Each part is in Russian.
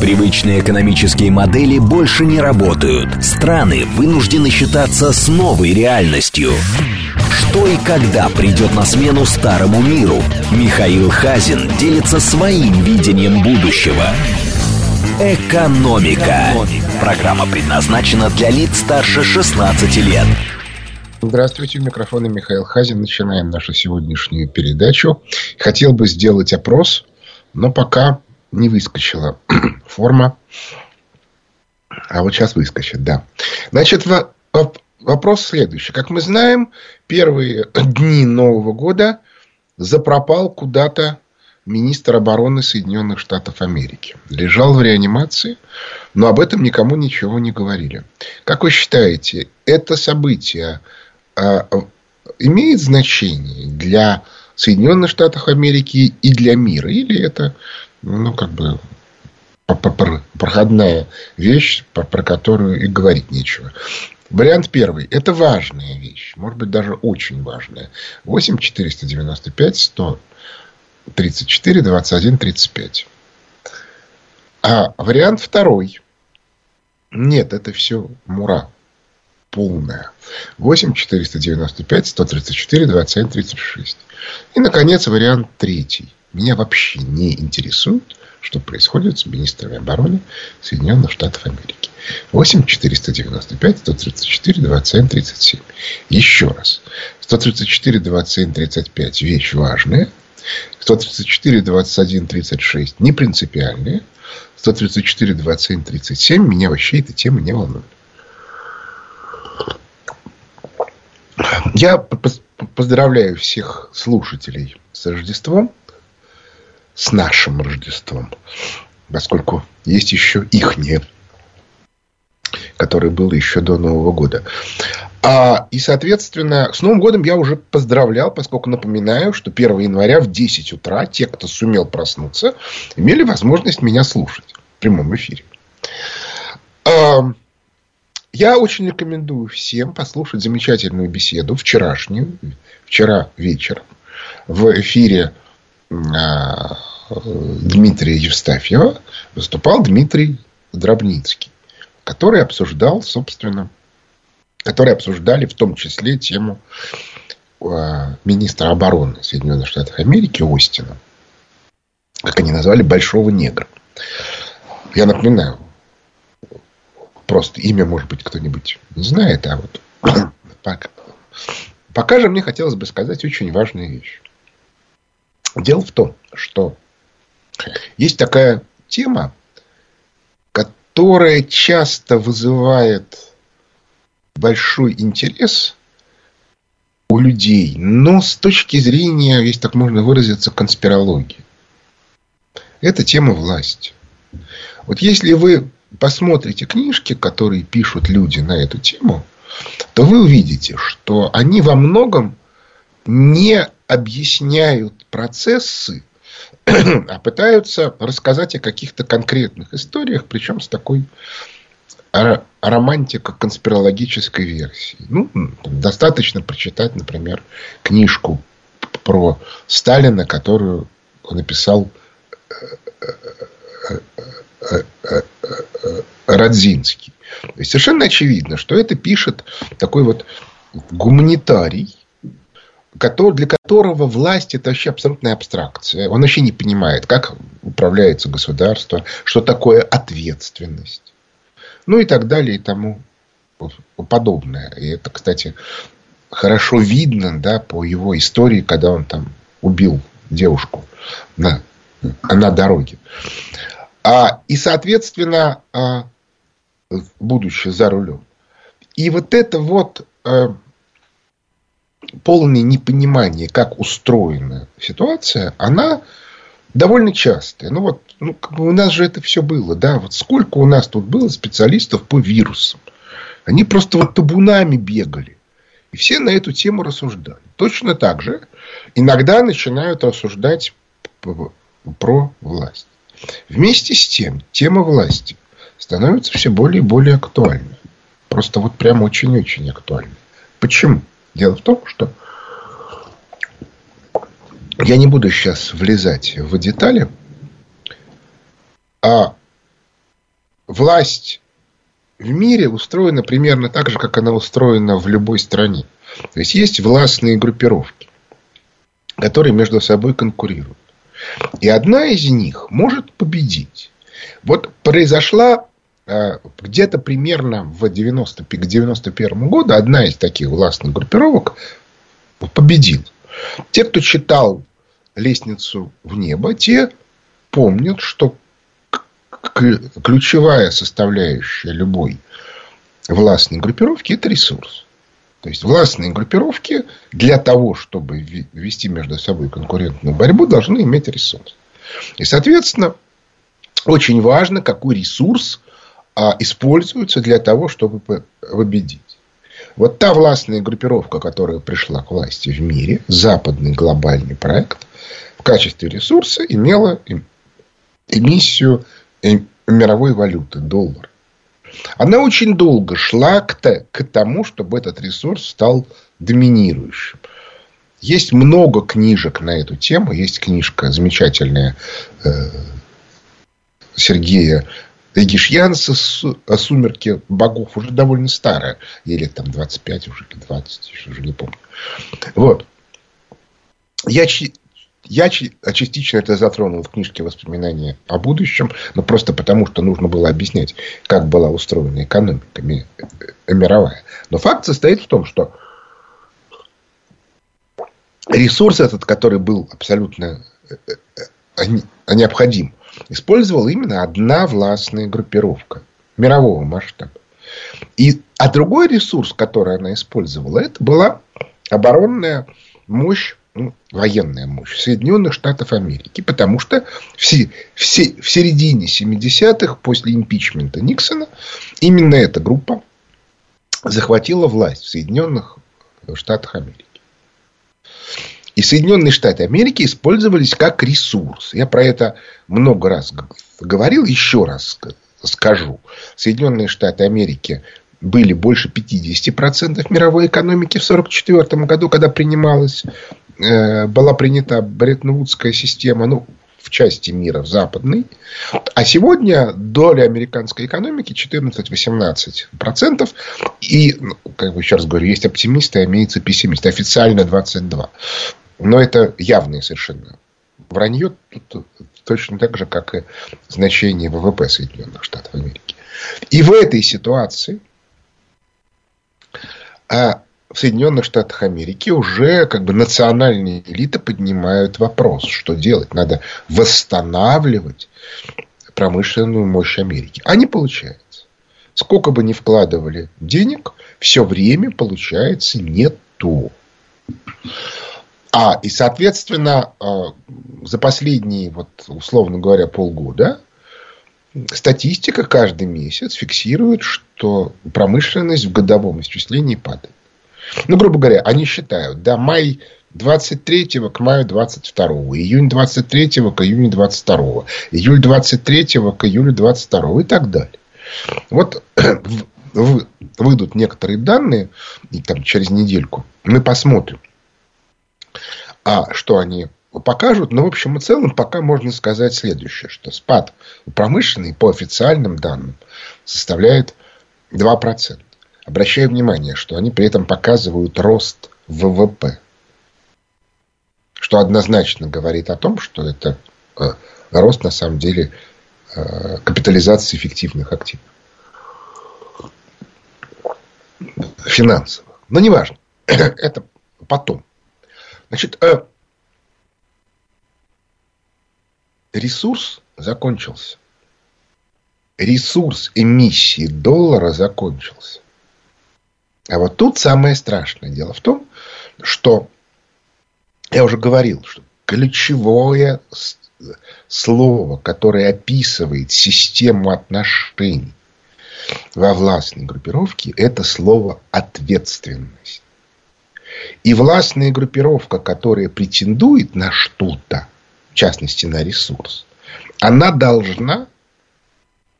Привычные экономические модели больше не работают. Страны вынуждены считаться с новой реальностью. Что и когда придет на смену старому миру? Михаил Хазин делится своим видением будущего. Экономика. Программа предназначена для лиц старше 16 лет. Здравствуйте, у микрофона Михаил Хазин. Начинаем нашу сегодняшнюю передачу. Хотел бы сделать опрос, но пока не выскочила форма. А вот сейчас выскочит, да. Значит, вопрос следующий. Как мы знаем, первые дни Нового года запропал куда-то министр обороны Соединенных Штатов Америки. Лежал в реанимации, но об этом никому ничего не говорили. Как вы считаете, это событие э, имеет значение для Соединенных Штатов Америки и для мира? Или это, ну, как бы, проходная вещь, про которую и говорить нечего? Вариант первый. Это важная вещь. Может быть, даже очень важная. 8 495 100 34, 21, 35. А вариант второй. Нет, это все мура. Полная. 8 495 134 27 36. И, наконец, вариант третий. Меня вообще не интересует, что происходит с министрами обороны Соединенных Штатов Америки. 8 495 134 27 37. Еще раз. 134 27 35 вещь важная. 134, 21, 36 не принципиальные. 134, 27, 37 меня вообще эта тема не волнует. Я поздравляю всех слушателей с Рождеством, с нашим Рождеством, поскольку есть еще их нет, которое было еще до Нового года. А, и, соответственно, с Новым годом я уже поздравлял, поскольку напоминаю, что 1 января в 10 утра те, кто сумел проснуться, имели возможность меня слушать в прямом эфире. А, я очень рекомендую всем послушать замечательную беседу вчерашнюю, вчера вечером, в эфире Дмитрия Евстафьева выступал Дмитрий Дробницкий, который обсуждал, собственно, которые обсуждали в том числе тему э, министра обороны Соединенных Штатов Америки Остина. Как они назвали, большого негра. Я напоминаю, просто имя, может быть, кто-нибудь не знает, а вот пока, пока же мне хотелось бы сказать очень важную вещь. Дело в том, что есть такая тема, которая часто вызывает большой интерес у людей, но с точки зрения, если так можно выразиться, конспирологии. Это тема власти. Вот если вы посмотрите книжки, которые пишут люди на эту тему, то вы увидите, что они во многом не объясняют процессы, а пытаются рассказать о каких-то конкретных историях, причем с такой романтика конспирологической версии. Ну, достаточно прочитать, например, книжку про Сталина, которую написал э, э, э, Радзинский. Есть совершенно очевидно, что это пишет такой вот гуманитарий, для которого власть это вообще абсолютная абстракция. Он вообще не понимает, как управляется государство, что такое ответственность. Ну и так далее и тому подобное. И это, кстати, хорошо видно да, по его истории, когда он там убил девушку на, на дороге. А, и, соответственно, а, будучи за рулем. И вот это вот а, полное непонимание, как устроена ситуация, она довольно частая. Ну вот ну, как бы у нас же это все было, да, вот сколько у нас тут было специалистов по вирусам. Они просто вот табунами бегали. И все на эту тему рассуждали. Точно так же иногда начинают рассуждать про власть. Вместе с тем, тема власти становится все более и более актуальной. Просто вот прям очень-очень актуальной. Почему? Дело в том, что я не буду сейчас влезать в детали, а власть в мире устроена примерно так же, как она устроена в любой стране. То есть есть властные группировки, которые между собой конкурируют. И одна из них может победить. Вот произошла где-то примерно в 90, к 91 году одна из таких властных группировок победила. Те, кто читал «Лестницу в небо», те помнят, что ключевая составляющая любой властной группировки – это ресурс. То есть властные группировки для того, чтобы вести между собой конкурентную борьбу, должны иметь ресурс. И, соответственно, очень важно, какой ресурс а, используется для того, чтобы победить. Вот та властная группировка, которая пришла к власти в мире, западный глобальный проект, в качестве ресурса имела эмиссию мировой валюты, доллар. Она очень долго шла к, к тому, чтобы этот ресурс стал доминирующим. Есть много книжек на эту тему. Есть книжка замечательная э, Сергея Эгишьянса «Сумерки богов» уже довольно старая. Ей лет там 25 уже или 20, уже не помню. Вот. Я я частично это затронул в книжке «Воспоминания о будущем», но просто потому, что нужно было объяснять, как была устроена экономика мировая. Но факт состоит в том, что ресурс этот, который был абсолютно э, э, необходим, использовала именно одна властная группировка мирового масштаба. И, а другой ресурс, который она использовала, это была оборонная мощь ну, военная мощь Соединенных Штатов Америки. Потому что все, все, в середине 70-х, после импичмента Никсона, именно эта группа захватила власть в Соединенных Штатах Америки. И Соединенные Штаты Америки использовались как ресурс. Я про это много раз говорил, еще раз скажу. Соединенные Штаты Америки были больше 50% мировой экономики в 1944 году, когда принималась Э, была принята Бреттон-Вудская система, ну, в части мира, в западной. А сегодня доля американской экономики 14-18%. И, ну, как бы еще раз говорю, есть оптимисты, а имеется пессимисты. Официально 22%. Но это явное совершенно вранье точно так же, как и значение ВВП Соединенных Штатов Америки. И в этой ситуации а в Соединенных Штатах Америки уже как бы национальные элиты поднимают вопрос, что делать. Надо восстанавливать промышленную мощь Америки. А не получается. Сколько бы ни вкладывали денег, все время получается не то. А, и, соответственно, а, за последние, вот, условно говоря, полгода статистика каждый месяц фиксирует, что промышленность в годовом исчислении падает. Ну, грубо говоря, они считают, да, май 23 к маю 22, июнь 23 к июню 22, июль 23 к июлю 22 и так далее. Вот выйдут некоторые данные и там, через недельку. Мы посмотрим, а что они покажут. Но в общем и целом пока можно сказать следующее, что спад промышленный по официальным данным составляет 2%. Обращаю внимание, что они при этом показывают рост ВВП. Что однозначно говорит о том, что это э, рост на самом деле э, капитализации эффективных активов. Финансовых. Но неважно. это потом. Значит, э, ресурс закончился. Ресурс эмиссии доллара закончился. А вот тут самое страшное дело в том, что я уже говорил, что ключевое слово, которое описывает систему отношений во властной группировке, это слово ответственность. И властная группировка, которая претендует на что-то, в частности на ресурс, она должна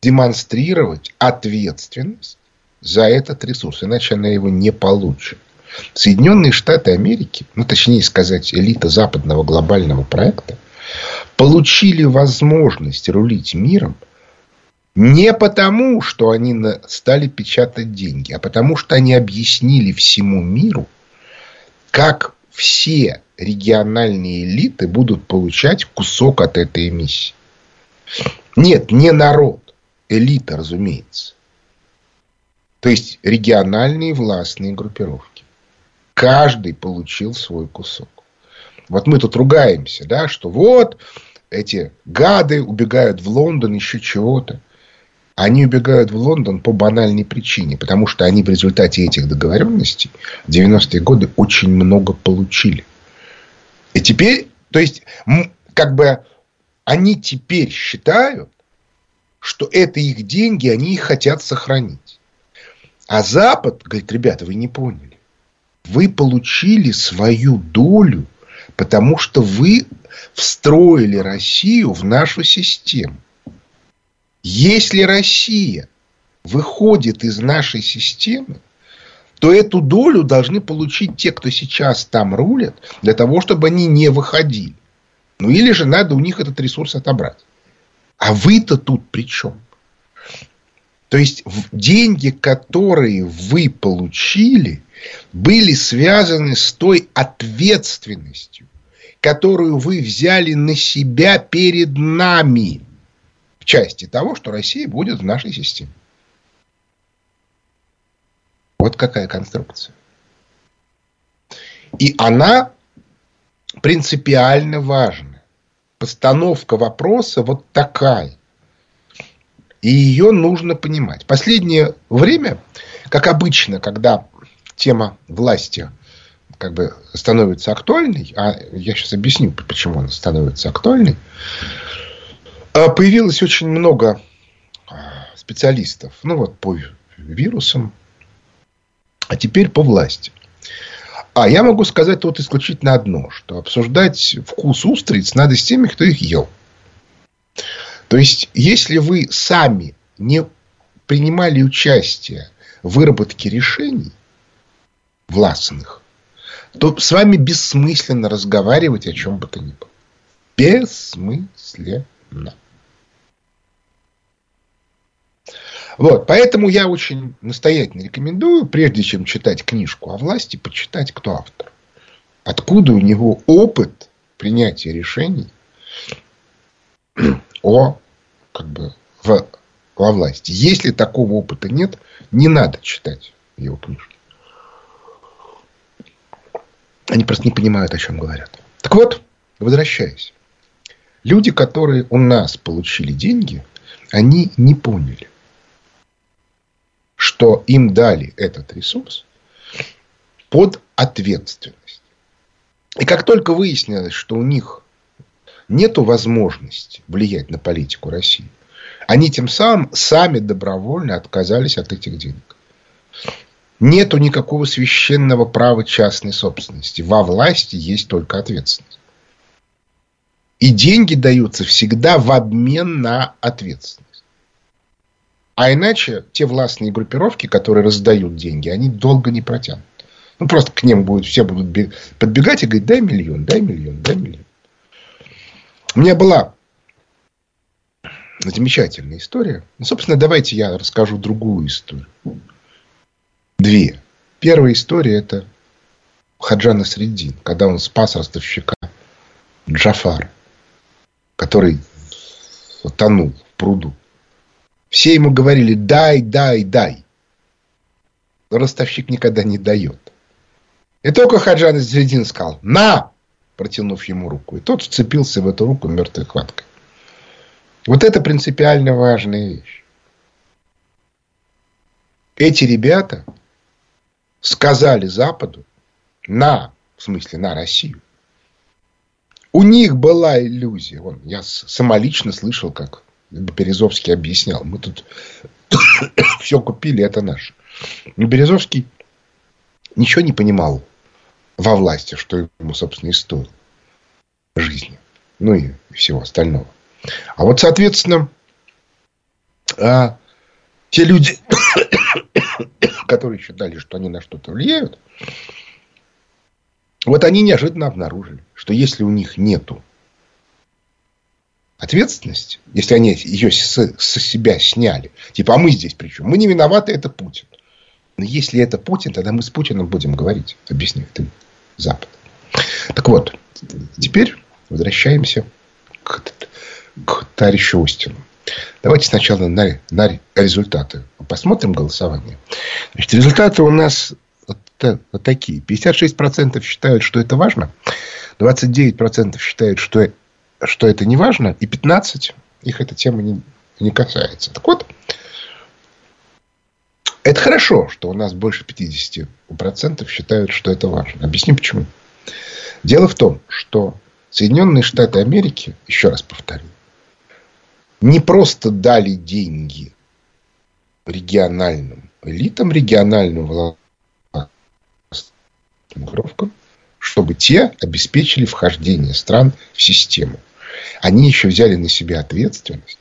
демонстрировать ответственность за этот ресурс, иначе она его не получит. Соединенные Штаты Америки, ну точнее сказать, элита западного глобального проекта, получили возможность рулить миром Не потому, что они стали печатать деньги, а потому, что они объяснили всему миру, как все региональные элиты будут получать кусок от этой эмиссии. Нет, не народ, элита, разумеется. То есть региональные властные группировки. Каждый получил свой кусок. Вот мы тут ругаемся, да, что вот эти гады убегают в Лондон, еще чего-то. Они убегают в Лондон по банальной причине, потому что они в результате этих договоренностей в 90-е годы очень много получили. И теперь, то есть, как бы они теперь считают, что это их деньги, они их хотят сохранить. А Запад говорит, ребята, вы не поняли. Вы получили свою долю, потому что вы встроили Россию в нашу систему. Если Россия выходит из нашей системы, то эту долю должны получить те, кто сейчас там рулят, для того, чтобы они не выходили. Ну, или же надо у них этот ресурс отобрать. А вы-то тут при чем? То есть, деньги, которые вы получили, были связаны с той ответственностью, которую вы взяли на себя перед нами части того, что Россия будет в нашей системе. Вот какая конструкция. И она принципиально важна. Постановка вопроса вот такая. И ее нужно понимать. Последнее время, как обычно, когда тема власти как бы становится актуальной, а я сейчас объясню, почему она становится актуальной, появилось очень много а, специалистов, ну вот по вирусам, а теперь по власти. А я могу сказать тут исключительно одно, что обсуждать вкус устриц надо с теми, кто их ел. То есть, если вы сами не принимали участие в выработке решений властных, то с вами бессмысленно разговаривать о чем бы то ни было. Бессмысленно. Вот, поэтому я очень настоятельно рекомендую, прежде чем читать книжку о власти, почитать, кто автор. Откуда у него опыт принятия решений о, как бы, в, во власти. Если такого опыта нет, не надо читать его книжки. Они просто не понимают, о чем говорят. Так вот, возвращаясь. Люди, которые у нас получили деньги, они не поняли, что им дали этот ресурс под ответственность. И как только выяснилось, что у них нет возможности влиять на политику России, они тем самым сами добровольно отказались от этих денег. Нету никакого священного права частной собственности. Во власти есть только ответственность. И деньги даются всегда в обмен на ответственность. А иначе те властные группировки, которые раздают деньги, они долго не протянут. Ну, просто к ним будут, все будут подбегать и говорить, дай миллион, дай миллион, дай миллион. У меня была замечательная история. Ну, собственно, давайте я расскажу другую историю. Две. Первая история – это Хаджана Средин, когда он спас ростовщика Джафара, который тонул в пруду. Все ему говорили «дай, дай, дай». Но ростовщик никогда не дает. И только Хаджан Средин сказал «на!» протянув ему руку. И тот вцепился в эту руку мертвой хваткой. Вот это принципиально важная вещь. Эти ребята сказали Западу на, в смысле, на Россию. У них была иллюзия. Вон, я самолично слышал, как Березовский объяснял. Мы тут все купили, это наше. Но Березовский ничего не понимал во власти, что ему, собственно, и стоило жизни. Ну и всего остального. А вот, соответственно, а, те люди, которые считали, что они на что-то влияют, вот они неожиданно обнаружили, что если у них нету ответственность, если они ее с, с себя сняли, типа, а мы здесь при чем? Мы не виноваты, это Путин. Но если это Путин, тогда мы с Путиным будем говорить, объясняет им Запад. Так вот, теперь возвращаемся к, к товарищу Устину. Давайте сначала на, на результаты. Посмотрим голосование. Значит, результаты у нас вот, вот такие. 56% считают, что это важно. 29% считают, что, что это не важно. И 15% их эта тема не, не касается. Так вот, это хорошо, что у нас больше 50% считают, что это важно. Объясню почему. Дело в том, что Соединенные Штаты Америки, еще раз повторю, не просто дали деньги региональным элитам, региональным группировкам, чтобы те обеспечили вхождение стран в систему. Они еще взяли на себя ответственность,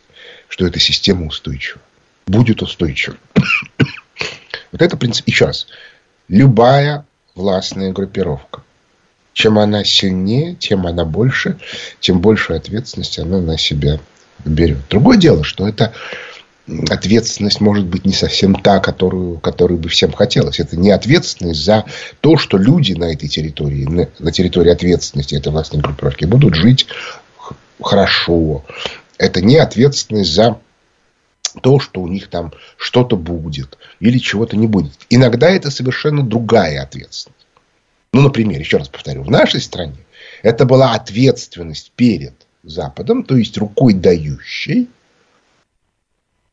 что эта система устойчива. Будет устойчива. Вот это принцип. Еще раз. Любая властная группировка. Чем она сильнее, тем она больше, тем больше ответственности она на себя берет. Другое дело, что это ответственность может быть не совсем та, которую, которую бы всем хотелось. Это не ответственность за то, что люди на этой территории, на территории ответственности этой властной группировки будут жить хорошо. Это не ответственность за то, что у них там что-то будет или чего-то не будет. Иногда это совершенно другая ответственность. Ну, например, еще раз повторю, в нашей стране это была ответственность перед Западом, то есть рукой дающей,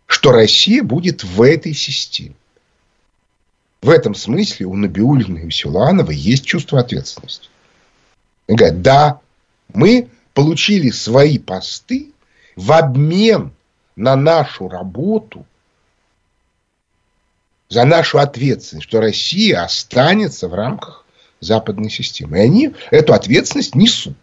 что Россия будет в этой системе. В этом смысле у Набиулина и у Силуанова есть чувство ответственности. Они говорят, да, мы получили свои посты в обмен на нашу работу, за нашу ответственность, что Россия останется в рамках западной системы. И они эту ответственность несут.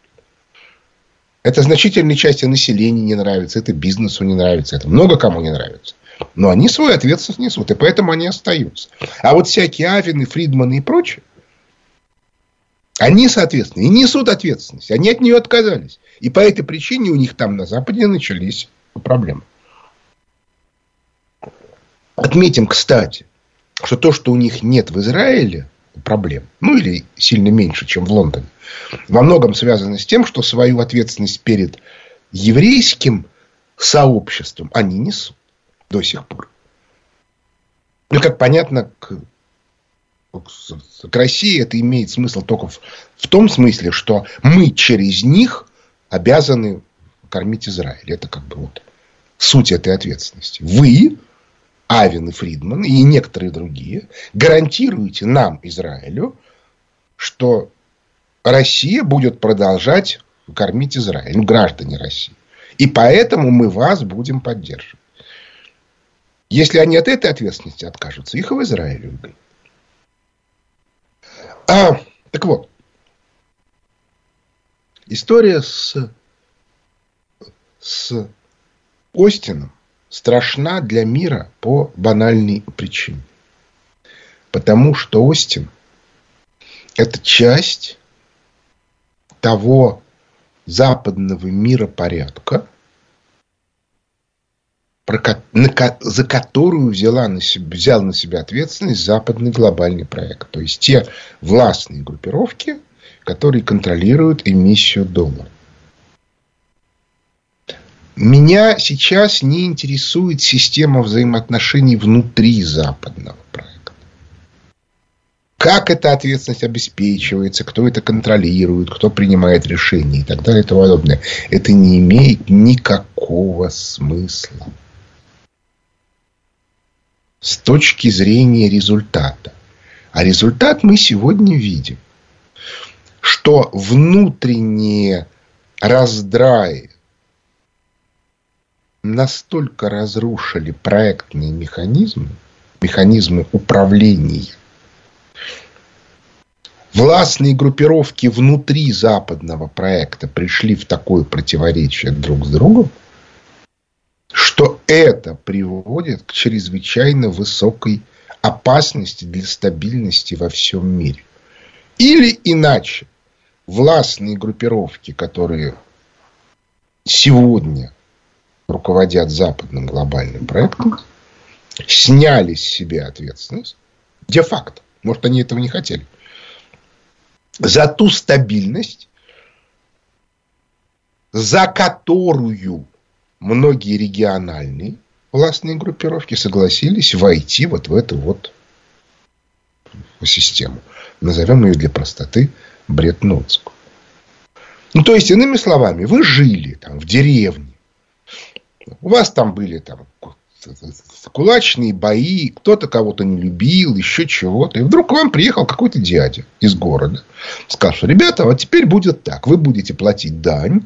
Это значительной части населения не нравится, это бизнесу не нравится, это много кому не нравится. Но они свою ответственность несут, и поэтому они остаются. А вот всякие Авины, Фридманы и прочие, они, соответственно, и несут ответственность. Они от нее отказались. И по этой причине у них там на Западе начались проблемы. Отметим, кстати, что то, что у них нет в Израиле проблем, ну или сильно меньше, чем в Лондоне, во многом связано с тем, что свою ответственность перед еврейским сообществом они несут до сих пор. Ну, как понятно, к, к России это имеет смысл только в, в том смысле, что мы через них обязаны кормить Израиль. Это как бы вот суть этой ответственности. Вы Авен и Фридман и некоторые другие гарантируете нам, Израилю, что Россия будет продолжать кормить Израиль, ну, граждане России. И поэтому мы вас будем поддерживать. Если они от этой ответственности откажутся, их и в Израиле выгонят. А, так вот. История с, с Остином страшна для мира по банальной причине. Потому что Остин – это часть того западного за которую взяла на взял на себя ответственность западный глобальный проект. То есть те властные группировки, которые контролируют эмиссию доллара. Меня сейчас не интересует система взаимоотношений внутри западного проекта. Как эта ответственность обеспечивается, кто это контролирует, кто принимает решения и так далее и тому подобное. Это не имеет никакого смысла. С точки зрения результата. А результат мы сегодня видим. Что внутренние раздраи настолько разрушили проектные механизмы, механизмы управления, властные группировки внутри западного проекта пришли в такое противоречие друг с другом, что это приводит к чрезвычайно высокой опасности для стабильности во всем мире. Или иначе, властные группировки, которые сегодня руководят западным глобальным проектом, сняли с себя ответственность, де-факто, может, они этого не хотели, за ту стабильность, за которую многие региональные властные группировки согласились войти вот в эту вот систему. Назовем ее для простоты Бреттнотскую. Ну, то есть, иными словами, вы жили там в деревне. У вас там были там кулачные бои, кто-то кого-то не любил, еще чего-то. И вдруг к вам приехал какой-то дядя из города. Сказал, что, ребята, вот теперь будет так. Вы будете платить дань.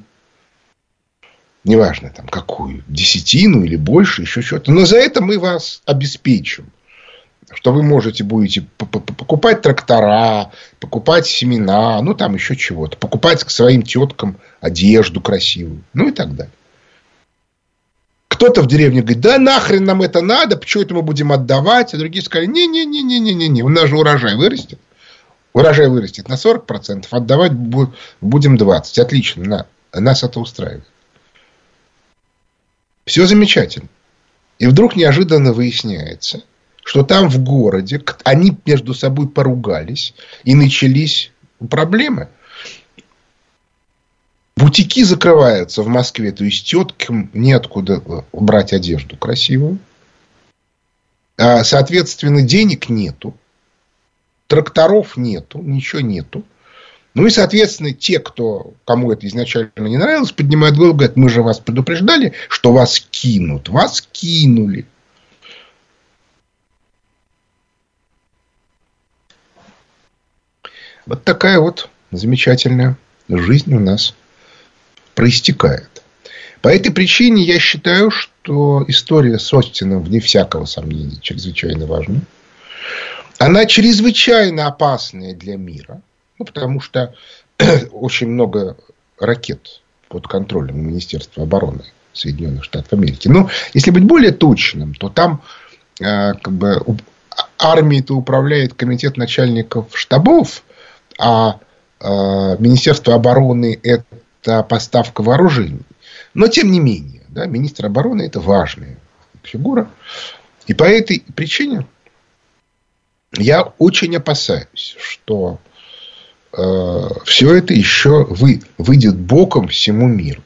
Неважно, там, какую. Десятину или больше, еще что-то. Но за это мы вас обеспечим что вы можете будете покупать трактора, покупать семена, ну там еще чего-то, покупать к своим теткам одежду красивую, ну и так далее. Кто-то в деревне говорит, да нахрен нам это надо, почему это мы будем отдавать? А другие сказали, не-не-не-не-не-не, у нас же урожай вырастет. Урожай вырастет на 40%, отдавать будем 20%. Отлично, на, нас это устраивает. Все замечательно. И вдруг неожиданно выясняется – что там в городе они между собой поругались и начались проблемы. Бутики закрываются в Москве, то есть теткам неоткуда э, брать одежду красивую. А, соответственно, денег нету, тракторов нету, ничего нету. Ну и, соответственно, те, кто, кому это изначально не нравилось, поднимают голову, говорят, мы же вас предупреждали, что вас кинут. Вас кинули. Вот такая вот замечательная жизнь у нас проистекает. По этой причине я считаю, что история с Остином, вне всякого сомнения, чрезвычайно важна. Она чрезвычайно опасная для мира. Ну, потому что очень много ракет под контролем Министерства обороны Соединенных Штатов Америки. Но если быть более точным, то там э, как бы армией-то управляет комитет начальников штабов, а э, Министерство обороны – это поставка вооружений. Но, тем не менее, да, министр обороны – это важная фигура. И по этой причине я очень опасаюсь, что все это еще вы, выйдет боком всему миру.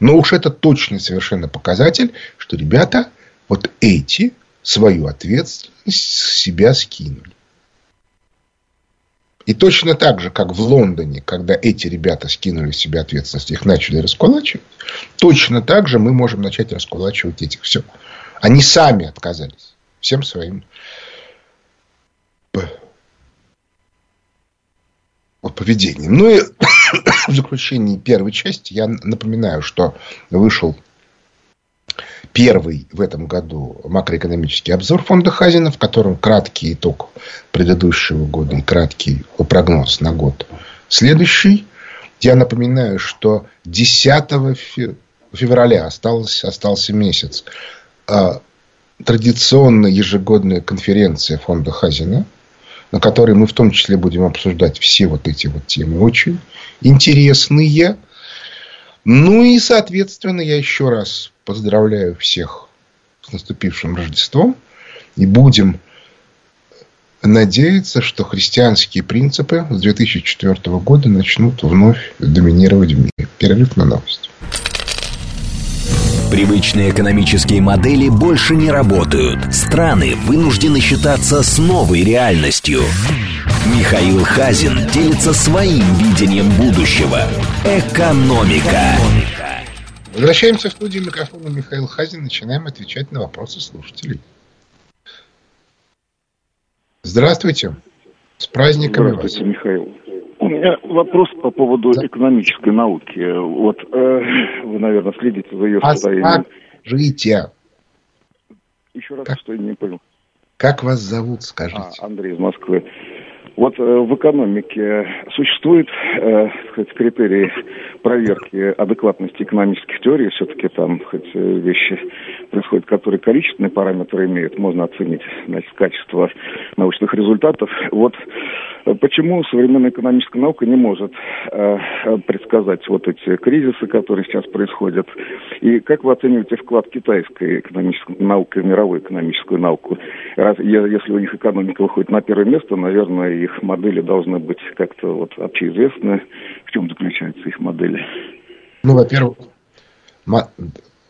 Но уж это точный совершенно показатель, что ребята вот эти свою ответственность с себя скинули. И точно так же, как в Лондоне, когда эти ребята скинули с себя ответственность, их начали раскулачивать, точно так же мы можем начать раскулачивать этих. Все. Они сами отказались всем своим поведением. Ну и в заключении первой части я напоминаю, что вышел первый в этом году макроэкономический обзор фонда Хазина, в котором краткий итог предыдущего года и краткий прогноз на год следующий. Я напоминаю, что 10 февраля остался, остался месяц. А, традиционная ежегодная конференция фонда Хазина, на которой мы в том числе будем обсуждать все вот эти вот темы очень интересные. Ну и, соответственно, я еще раз поздравляю всех с наступившим Рождеством. И будем надеяться, что христианские принципы с 2004 года начнут вновь доминировать в мире. Перерыв на новости. Привычные экономические модели больше не работают. Страны вынуждены считаться с новой реальностью. Михаил Хазин делится своим видением будущего. Экономика. Возвращаемся в студию микрофона Михаил Хазин. Начинаем отвечать на вопросы слушателей. Здравствуйте. С праздниками Здравствуйте, вас. Михаил. У меня вопрос по поводу да. экономической науки. Вот э, вы, наверное, следите за ее состоянием. Скажите. Еще раз, как, что я не понял. Как вас зовут, скажите. А, Андрей из Москвы. Вот э, в экономике существуют э, сказать, критерии проверки адекватности экономических теорий. Все-таки там хоть э, вещи происходят, которые количественные параметры имеют. Можно оценить значит, качество научных результатов. Вот Почему современная экономическая наука не может э, предсказать вот эти кризисы, которые сейчас происходят? И как вы оцениваете вклад китайской экономической науки в мировую экономическую науку? Раз, если у них экономика выходит на первое место, наверное, их модели должны быть как-то вот общеизвестны. В чем заключаются их модели? Ну, во-первых,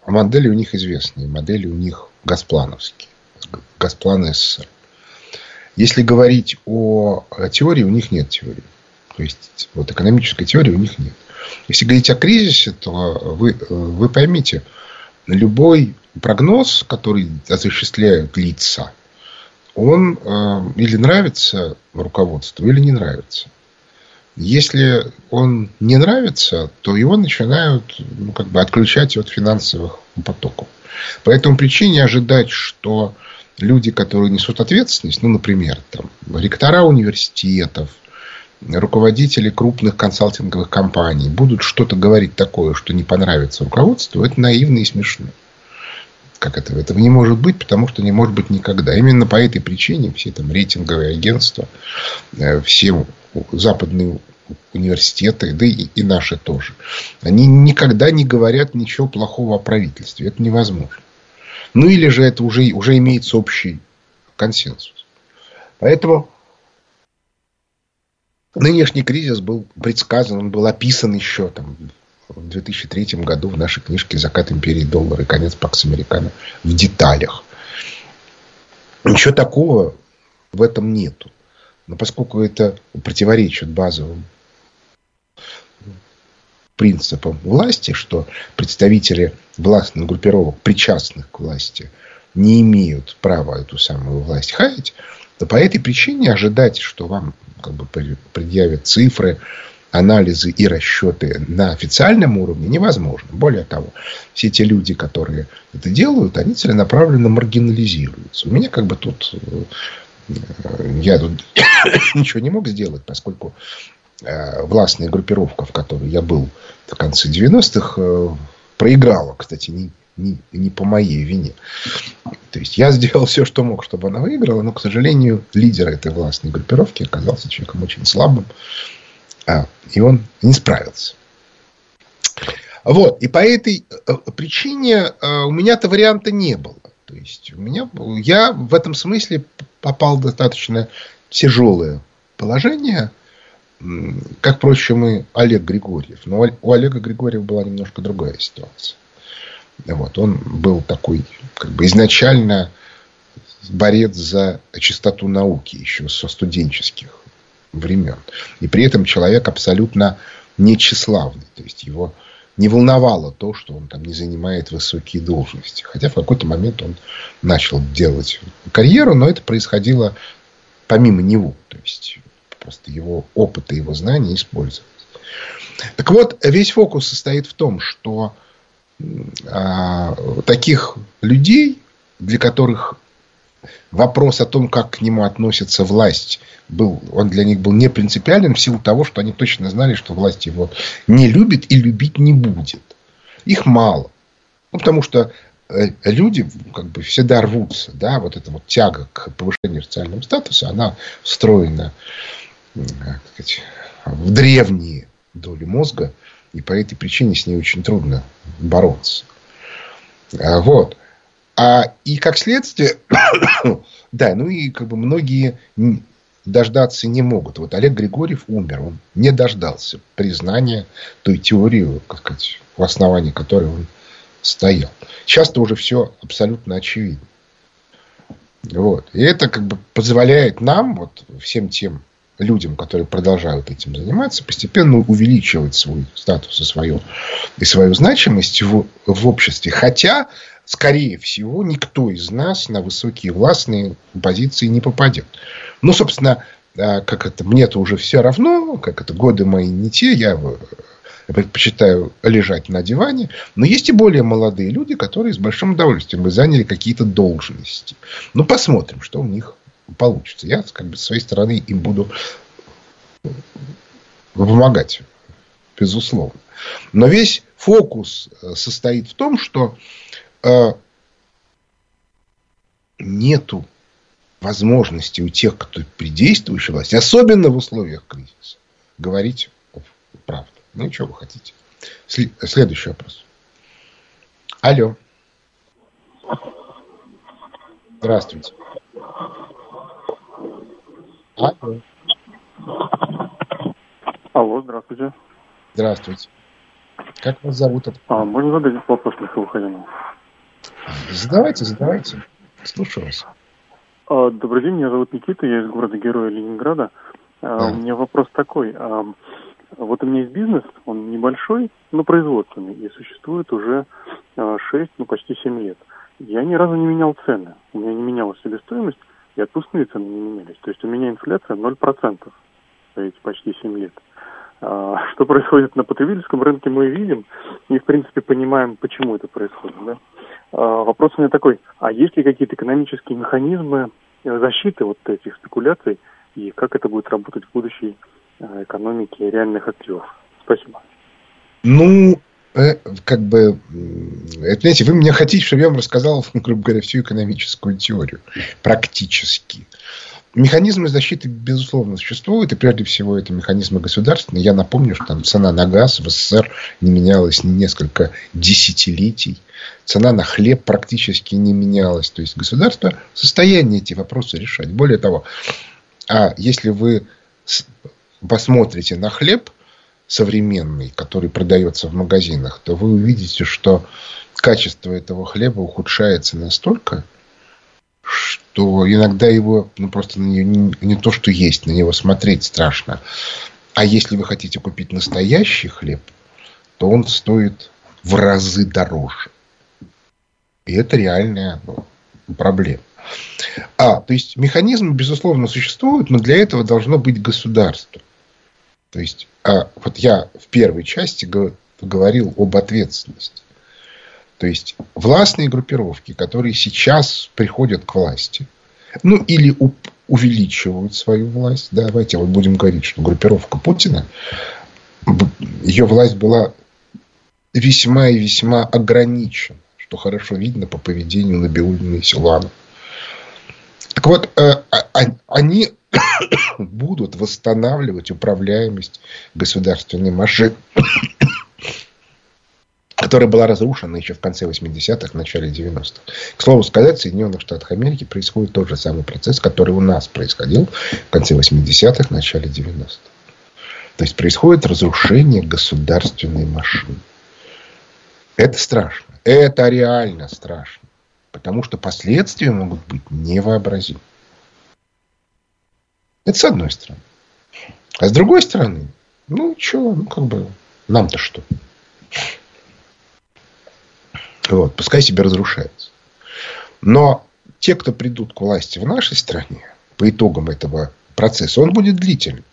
модели у них известные. Модели у них газплановские. Газплан СССР. Если говорить о теории, у них нет теории. То есть, вот экономической теории у них нет. Если говорить о кризисе, то вы, вы поймите, любой прогноз, который осуществляют лица, он э, или нравится руководству, или не нравится. Если он не нравится, то его начинают ну, как бы отключать от финансовых потоков. По этому причине ожидать, что люди, которые несут ответственность, ну, например, там, ректора университетов, руководители крупных консалтинговых компаний будут что-то говорить такое, что не понравится руководству, это наивно и смешно. Как это? Этого не может быть, потому что не может быть никогда. Именно по этой причине все там рейтинговые агентства, э, все западные университеты, да и, и наши тоже, они никогда не говорят ничего плохого о правительстве. Это невозможно. Ну или же это уже, уже имеется общий консенсус. Поэтому нынешний кризис был предсказан, он был описан еще там, в 2003 году в нашей книжке «Закат империи доллара и конец Пакс Американо» в деталях. Ничего такого в этом нету. Но поскольку это противоречит базовым принципам власти, что представители властных группировок, причастных к власти, не имеют права эту самую власть хаять, то по этой причине ожидать, что вам как бы предъявят цифры, анализы и расчеты на официальном уровне невозможно. Более того, все те люди, которые это делают, они целенаправленно маргинализируются. У меня как бы тут э, я тут ничего не мог сделать, поскольку Э, властная группировка, в которой я был в конце 90-х, э, проиграла, кстати, не, не, не по моей вине. То есть я сделал все, что мог, чтобы она выиграла, но, к сожалению, лидер этой властной группировки оказался человеком очень слабым, а, и он не справился. Вот, и по этой э, причине у меня-то варианта не было. То есть у меня, я в этом смысле попал в достаточно тяжелое положение – как, впрочем, и Олег Григорьев. Но у Олега Григорьева была немножко другая ситуация. Вот, он был такой, как бы изначально борец за чистоту науки еще со студенческих времен. И при этом человек абсолютно не. То есть его не волновало то, что он там не занимает высокие должности. Хотя в какой-то момент он начал делать карьеру, но это происходило помимо него. То есть просто его опыт и его знания использовать. Так вот, весь фокус состоит в том, что а, таких людей, для которых вопрос о том, как к нему относится власть, был, он для них был не принципиален в силу того, что они точно знали, что власть его не любит и любить не будет. Их мало. Ну, потому что э, люди как бы всегда рвутся. Да? Вот эта вот тяга к повышению социального статуса, она встроена сказать, в древние доли мозга, и по этой причине с ней очень трудно бороться. А, вот. А, и как следствие, да, ну и как бы многие дождаться не могут. Вот Олег Григорьев умер, он не дождался признания той теории, как сказать, в основании которой он стоял. Сейчас-то уже все абсолютно очевидно. Вот. И это как бы позволяет нам, вот всем тем людям, которые продолжают этим заниматься, постепенно увеличивать свой статус и свою, и свою значимость в, в обществе. Хотя, скорее всего, никто из нас на высокие властные позиции не попадет. Ну, собственно, а, как это, мне-то уже все равно, как это, годы мои не те, я предпочитаю лежать на диване. Но есть и более молодые люди, которые с большим удовольствием бы заняли какие-то должности. Ну, посмотрим, что у них получится. Я, как бы, с своей стороны им буду помогать, безусловно. Но весь фокус э, состоит в том, что э, нету возможности у тех, кто при действующей власти, особенно в условиях кризиса, говорить правду. Ну, что вы хотите. Следующий вопрос. Алло. Здравствуйте. Алло. Алло, здравствуйте. Здравствуйте. Как вас зовут? А, можно задать вопрос Михаилу Ханяну? Задавайте, задавайте. Слушаю вас. А, добрый день, меня зовут Никита, я из города Героя Ленинграда. А, да. У меня вопрос такой. А, вот у меня есть бизнес, он небольшой, но производственный, и существует уже 6, ну почти 7 лет. Я ни разу не менял цены. У меня не менялась себестоимость, и отпускные цены не менялись. То есть у меня инфляция 0% за эти почти 7 лет. Что происходит на потребительском рынке, мы видим и, в принципе, понимаем, почему это происходит. Да? Вопрос у меня такой, а есть ли какие-то экономические механизмы защиты вот этих спекуляций, и как это будет работать в будущей э, экономике реальных активов? Спасибо. Ну, э, как бы, это, знаете, вы мне хотите, чтобы я вам рассказал, грубо говоря, всю экономическую теорию. Практически. Механизмы защиты, безусловно, существуют, и прежде всего это механизмы государственные. Я напомню, что там цена на газ в СССР не менялась несколько десятилетий. Цена на хлеб практически не менялась. То есть государство в состоянии эти вопросы решать. Более того, а если вы посмотрите на хлеб современный, который продается в магазинах, то вы увидите, что качество этого хлеба ухудшается настолько, что иногда его ну, просто не, не, то, что есть, на него смотреть страшно. А если вы хотите купить настоящий хлеб, то он стоит в разы дороже. И это реальная ну, проблема. А, то есть механизмы, безусловно, существуют, но для этого должно быть государство. То есть, а, вот я в первой части говорил об ответственности. То есть властные группировки, которые сейчас приходят к власти, ну или у, увеличивают свою власть. Давайте вот будем говорить, что группировка Путина, ее власть была весьма и весьма ограничена, что хорошо видно по поведению Набиуллина и Силуанова. Так вот, э, а, а, они будут восстанавливать управляемость государственной машины которая была разрушена еще в конце 80-х, начале 90-х. К слову сказать, в Соединенных Штатах Америки происходит тот же самый процесс, который у нас происходил в конце 80-х, начале 90-х. То есть происходит разрушение государственной машины. Это страшно. Это реально страшно. Потому что последствия могут быть невообразимы. Это с одной стороны. А с другой стороны, ну, что, ну, как бы, нам-то что? Вот, пускай себе разрушается. Но те, кто придут к власти в нашей стране, по итогам этого процесса, он будет длительным.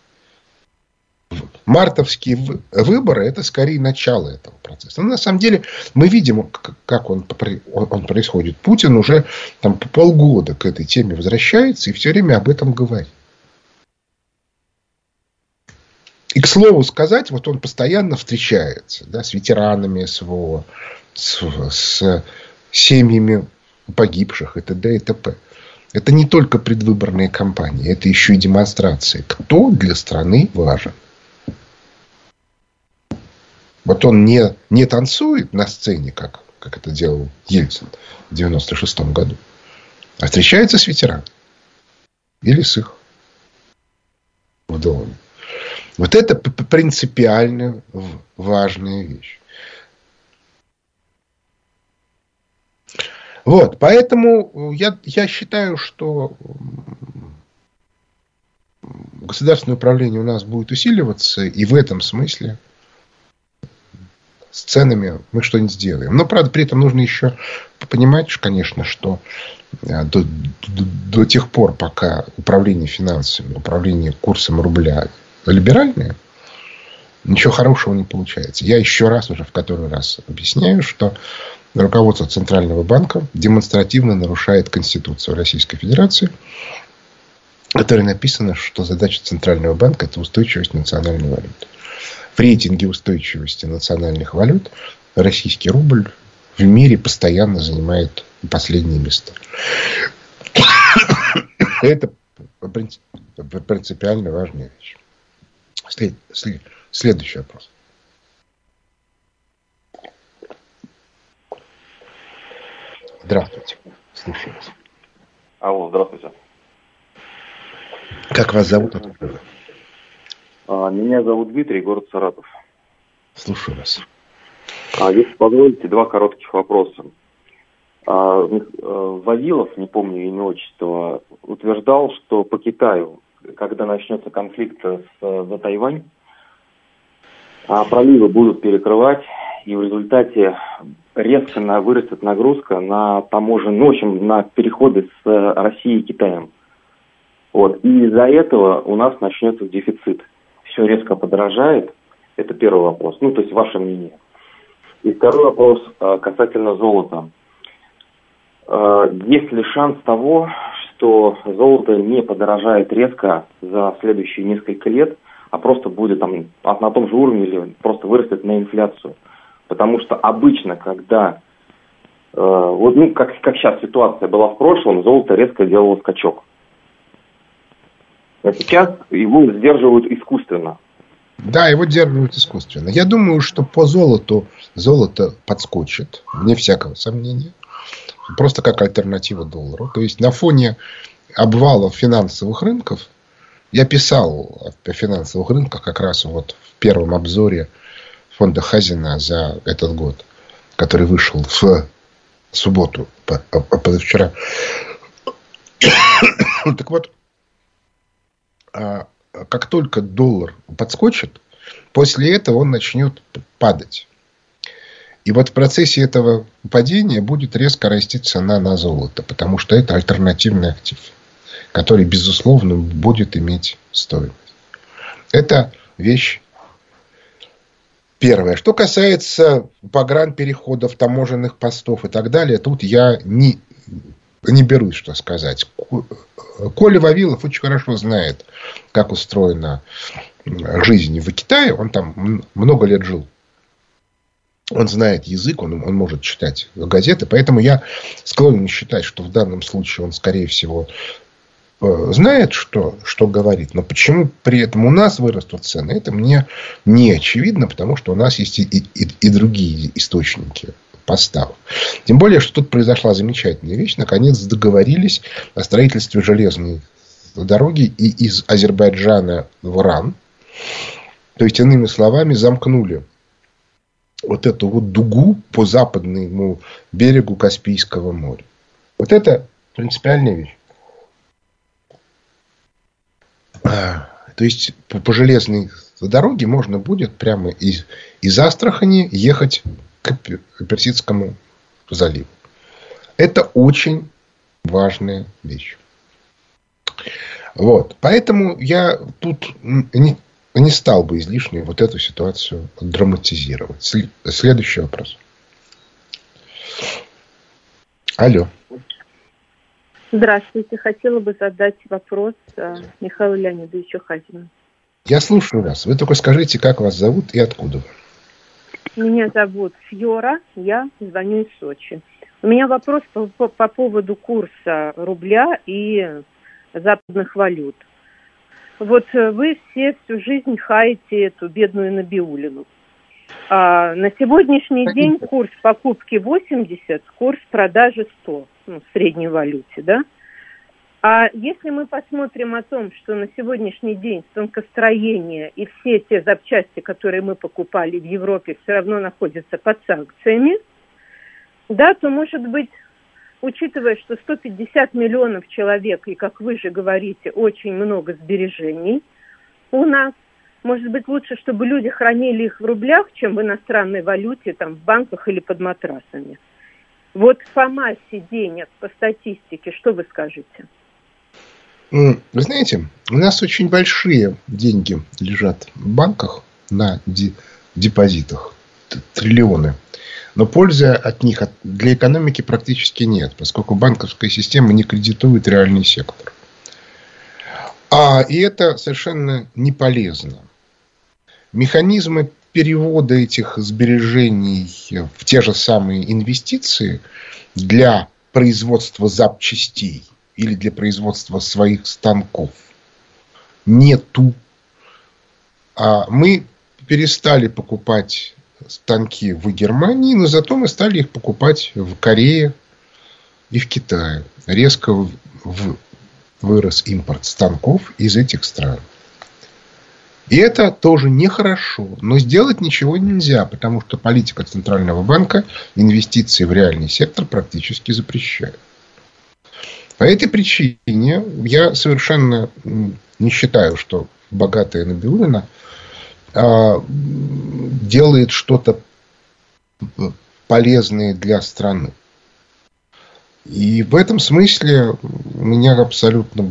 Мартовские выборы – это скорее начало этого процесса. Но на самом деле мы видим, как он, он происходит. Путин уже там, по полгода к этой теме возвращается и все время об этом говорит. И, к слову сказать, вот он постоянно встречается да, с ветеранами СВО, с, с семьями погибших и т.д. и т.п. Это не только предвыборные кампании, это еще и демонстрации, кто для страны важен. Вот он не, не танцует на сцене, как, как это делал Ельцин в 96 году, а встречается с ветеранами. Или с их вдовами. Вот это принципиально важная вещь. Вот, поэтому я, я считаю, что государственное управление у нас будет усиливаться, и в этом смысле с ценами мы что-нибудь сделаем. Но, правда, при этом нужно еще понимать, конечно, что э, до, до, до тех пор, пока управление финансами, управление курсом рубля либеральное, ничего хорошего не получается. Я еще раз, уже в который раз объясняю, что руководство Центрального банка демонстративно нарушает Конституцию Российской Федерации, в которой написано, что задача Центрального банка – это устойчивость национальной валюты. В рейтинге устойчивости национальных валют российский рубль в мире постоянно занимает последние места. Это принципиально важная вещь. След, след, следующий вопрос. Здравствуйте. Слушаю вас. Алло, здравствуйте. Как вас зовут? А, меня зовут Дмитрий, город Саратов. Слушаю вас. А, если позволите, два коротких вопроса. А, э, Вавилов, не помню имя отчества, утверждал, что по Китаю, когда начнется конфликт с, за Тайвань, а проливы будут перекрывать, и в результате резко вырастет нагрузка на таможенные, ну, в общем, на переходы с Россией и Китаем. Вот. И из-за этого у нас начнется дефицит. Все резко подорожает. Это первый вопрос. Ну, то есть ваше мнение. И второй вопрос а, касательно золота. А, есть ли шанс того, что золото не подорожает резко за следующие несколько лет, а просто будет там на том же уровне или просто вырастет на инфляцию? Потому что обычно, когда э, вот, ну, как, как сейчас ситуация была в прошлом, золото резко делало скачок. А сейчас его сдерживают искусственно. Да, его сдерживают искусственно. Я думаю, что по золоту золото подскочит, вне всякого сомнения. Просто как альтернатива доллару. То есть на фоне обвала финансовых рынков, я писал о финансовых рынках как раз вот в первом обзоре фонда Хазина за этот год, который вышел в субботу, позавчера. так вот, а, как только доллар подскочит, после этого он начнет падать. И вот в процессе этого падения будет резко расти цена на золото, потому что это альтернативный актив, который, безусловно, будет иметь стоимость. Это вещь первая. Что касается погранпереходов, таможенных постов и так далее, тут я не, не берусь, что сказать. Коля Вавилов очень хорошо знает, как устроена жизнь в Китае. Он там много лет жил. Он знает язык, он, он может читать газеты. Поэтому я склонен считать, что в данном случае он, скорее всего, знает, что, что говорит. Но почему при этом у нас вырастут цены, это мне не очевидно, потому что у нас есть и, и, и другие источники поставок. Тем более, что тут произошла замечательная вещь. Наконец договорились о строительстве железной дороги и из Азербайджана в Иран. То есть, иными словами, замкнули вот эту вот дугу по западному берегу Каспийского моря. Вот это принципиальная вещь. А, то есть, по, по железной дороге можно будет прямо из, из Астрахани ехать к Персидскому заливу. Это очень важная вещь. Вот. Поэтому я тут не, не стал бы излишне вот эту ситуацию драматизировать. Следующий вопрос. Алло. Здравствуйте. Хотела бы задать вопрос э, Михаилу Леонидовичу Хазину. Я слушаю вас. Вы только скажите, как вас зовут и откуда вы. Меня зовут Фьора, я звоню из Сочи. У меня вопрос по, по, по поводу курса рубля и западных валют. Вот э, вы все всю жизнь хаете эту бедную Набиулину. А на сегодняшний день курс покупки 80, курс продажи 100, ну, в средней валюте, да? А если мы посмотрим о том, что на сегодняшний день тонкостроение и все те запчасти, которые мы покупали в Европе, все равно находятся под санкциями, да, то, может быть, учитывая, что 150 миллионов человек, и, как вы же говорите, очень много сбережений у нас, может быть, лучше, чтобы люди хранили их в рублях, чем в иностранной валюте, там, в банках или под матрасами. Вот по массе денег, по статистике, что вы скажете? Вы знаете, у нас очень большие деньги лежат в банках на депозитах. Триллионы. Но пользы от них для экономики практически нет, поскольку банковская система не кредитует реальный сектор. А, и это совершенно не полезно. Механизмы перевода этих сбережений в те же самые инвестиции для производства запчастей или для производства своих станков нету. А мы перестали покупать станки в Германии, но зато мы стали их покупать в Корее и в Китае. Резко в, вырос импорт станков из этих стран. И это тоже нехорошо. Но сделать ничего нельзя, потому что политика Центрального банка инвестиции в реальный сектор практически запрещает. По этой причине я совершенно не считаю, что богатая Набиулина а, делает что-то полезное для страны. И в этом смысле у меня абсолютно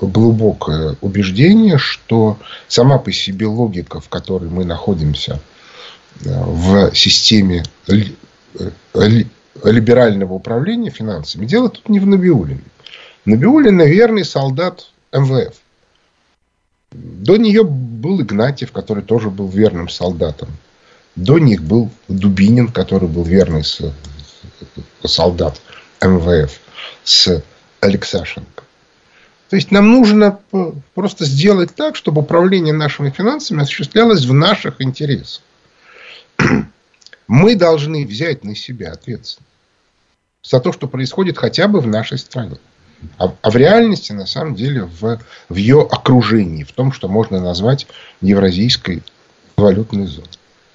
глубокое убеждение, что сама по себе логика, в которой мы находимся э, в системе либерального управления финансами, дело тут не в Набиулине. Набиулина верный солдат МВФ. До нее был Игнатьев, который тоже был верным солдатом. До них был Дубинин, который был верный солдат. МВФ с Алексашенко. То есть нам нужно просто сделать так, чтобы управление нашими финансами осуществлялось в наших интересах. Мы должны взять на себя ответственность за то, что происходит хотя бы в нашей стране. А, а в реальности, на самом деле, в, в ее окружении, в том, что можно назвать евразийской валютной зоной.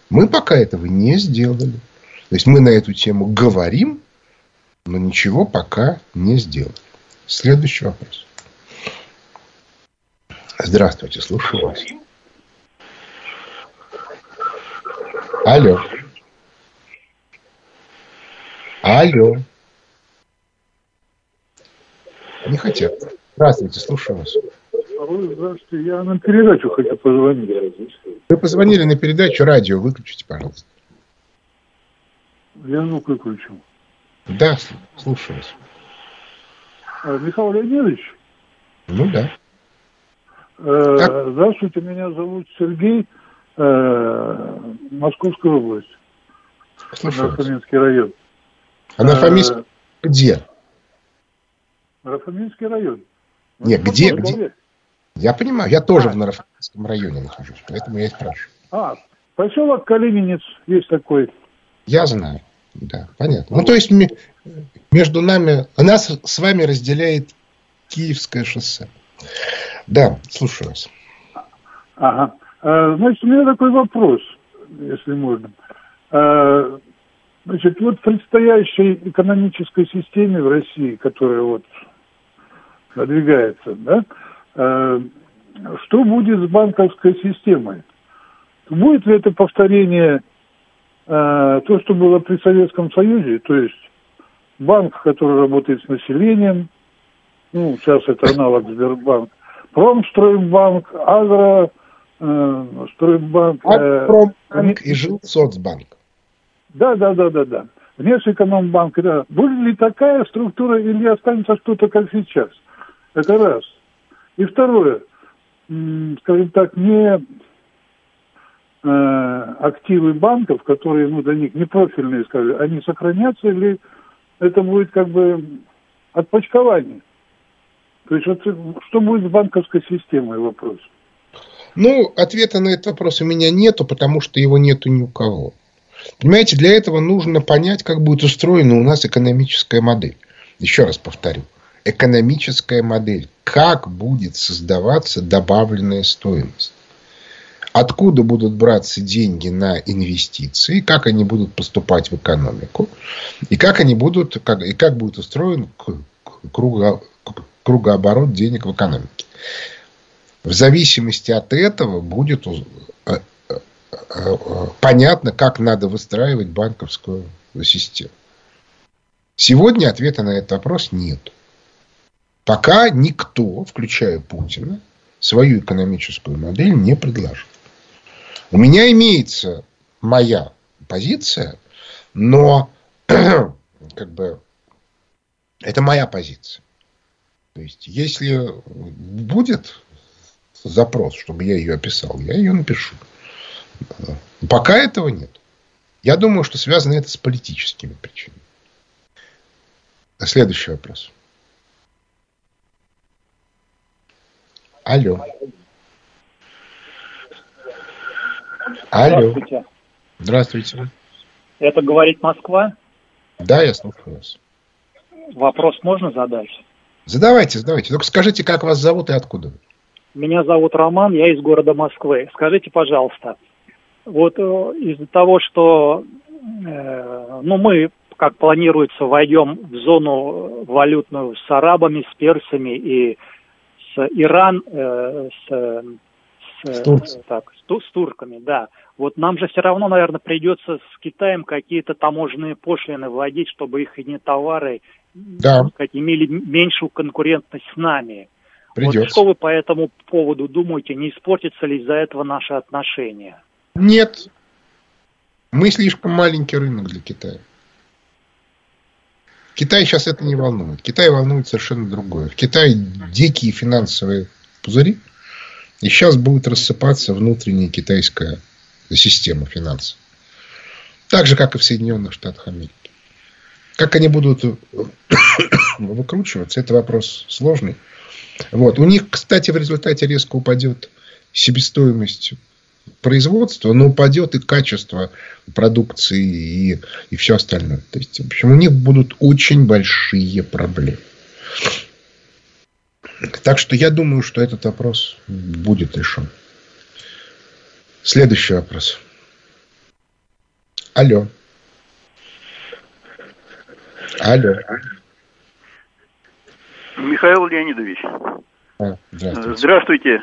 Мы пока этого не сделали. То есть мы на эту тему говорим, но ничего пока не сделали. Следующий вопрос. Здравствуйте, слушаю вас. Алло. Алло. Не хотят. Здравствуйте, слушаю вас. Здравствуйте, я на передачу хочу позвонить. Вы позвонили на передачу радио, выключите, пожалуйста. Я звук выключил. Да, слушаю вас. А, Михаил Леонидович? Ну да. Э, здравствуйте, меня зовут Сергей, э, Московская область. Слушаю Нарфаминский район. А Нарфаминский э, где? Нарфаминский район. Нет, ну, где, где? Я понимаю, я тоже а. в Нарфаминском районе нахожусь, поэтому я и спрашиваю. А, поселок Калининец есть такой. Я знаю. Да, понятно. Ну, то есть, между нами, нас с вами разделяет Киевское шоссе. Да, слушаю вас. Ага. А, значит, у меня такой вопрос, если можно. А, значит, вот в предстоящей экономической системе в России, которая вот продвигается, да, а, что будет с банковской системой? Будет ли это повторение Э, то, что было при Советском Союзе, то есть банк, который работает с населением, ну, сейчас это аналог Сбербанк, Промстройбанк, Агро, э, Стройбанк. Э, Промбанк и Жилсоцбанк. Да, да, да, да, да. Внешэкономбанк, да. Будет ли такая структура или останется что-то как сейчас? Это раз. И второе, скажем так, не активы банков, которые ну, для них не профильные, скажем, они сохранятся или это будет как бы отпочкование? То есть вот что будет с банковской системой вопрос? Ну, ответа на этот вопрос у меня нету, потому что его нету ни у кого. Понимаете, для этого нужно понять, как будет устроена у нас экономическая модель. Еще раз повторю. Экономическая модель. Как будет создаваться добавленная стоимость откуда будут браться деньги на инвестиции, как они будут поступать в экономику, и как они будут, как, и как будет устроен круго, кругооборот денег в экономике. В зависимости от этого будет э, э, э, понятно, как надо выстраивать банковскую систему. Сегодня ответа на этот вопрос нет. Пока никто, включая Путина, свою экономическую модель не предложил. У меня имеется моя позиция, но как бы это моя позиция. То есть, если будет запрос, чтобы я ее описал, я ее напишу. Пока этого нет. Я думаю, что связано это с политическими причинами. Следующий вопрос. Алло. Алло. Здравствуйте. Здравствуйте. Это говорит Москва. Да, я слушаю вас. Вопрос можно задать? Задавайте, задавайте. Только скажите, как вас зовут и откуда вы? Меня зовут Роман, я из города Москвы. Скажите, пожалуйста, вот э, из-за того, что э, ну, мы, как планируется, войдем в зону валютную с арабами, с персами и с Иран, э, с, с, с, так, с, с турками, да. Вот нам же все равно, наверное, придется с Китаем какие-то таможенные пошлины вводить, чтобы их не товары да. сказать, имели меньшую конкурентность с нами. Придется. Вот что вы по этому поводу думаете, не испортится ли из-за этого наши отношения? Нет. Мы слишком маленький рынок для Китая. Китай сейчас это не волнует. Китай волнует совершенно другое. В Китае дикие финансовые пузыри. И сейчас будет рассыпаться внутренняя китайская система финансов. Так же, как и в Соединенных Штатах Америки. Как они будут выкручиваться, это вопрос сложный. Вот. У них, кстати, в результате резко упадет себестоимость производства, но упадет и качество продукции и, и все остальное. То есть, в общем, у них будут очень большие проблемы. Так что я думаю, что этот вопрос будет решен. Следующий вопрос. Алло. Алло. Михаил Леонидович. А, здравствуйте. Здравствуйте.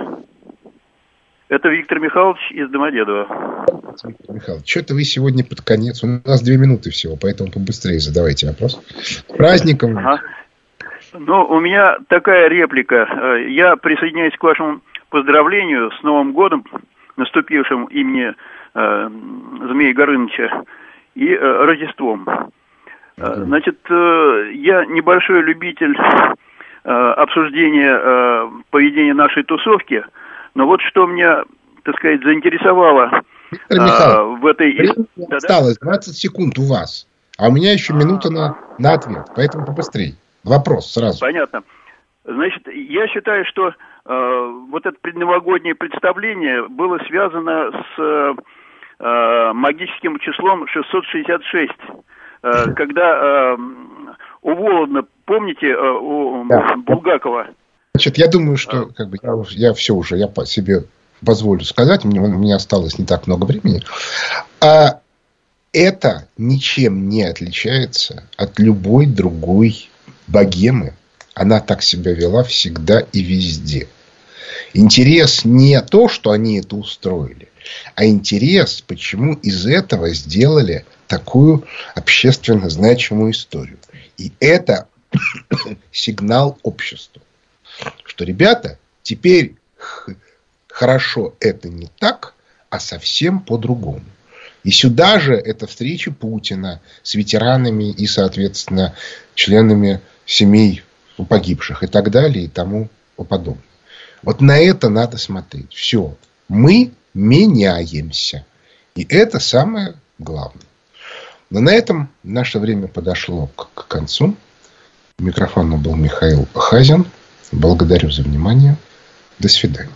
Это Виктор Михайлович из Домодедова. Виктор Михайлович, что-то вы сегодня под конец. У нас две минуты всего, поэтому побыстрее задавайте вопрос. С праздником! Ага. Ну, у меня такая реплика. Я присоединяюсь к вашему поздравлению с Новым годом, наступившим имени э, Змея Горыныча, и э, Рождеством. Э, значит, э, я небольшой любитель э, обсуждения э, поведения нашей тусовки, но вот что меня, так сказать, заинтересовало Виктор Михайлович, в этой... осталось 20 секунд у вас, а у меня еще минута на, на ответ, поэтому побыстрее. Вопрос сразу. Понятно. Значит, я считаю, что э, вот это предновогоднее представление было связано с э, магическим числом 666. Э, когда э, у Володна, помните, э, у Да. Булгакова, Значит, я думаю, что как бы, я, я все уже, я по себе позволю сказать, мне, у меня осталось не так много времени. А это ничем не отличается от любой другой богемы. Она так себя вела всегда и везде. Интерес не то, что они это устроили, а интерес, почему из этого сделали такую общественно значимую историю. И это сигнал обществу что, ребята, теперь хорошо это не так, а совсем по-другому. И сюда же это встреча Путина с ветеранами и, соответственно, членами семей погибших и так далее и тому подобное. Вот на это надо смотреть. Все. Мы меняемся. И это самое главное. Но на этом наше время подошло к, к концу. У микрофона был Михаил Хазин. Благодарю за внимание. До свидания.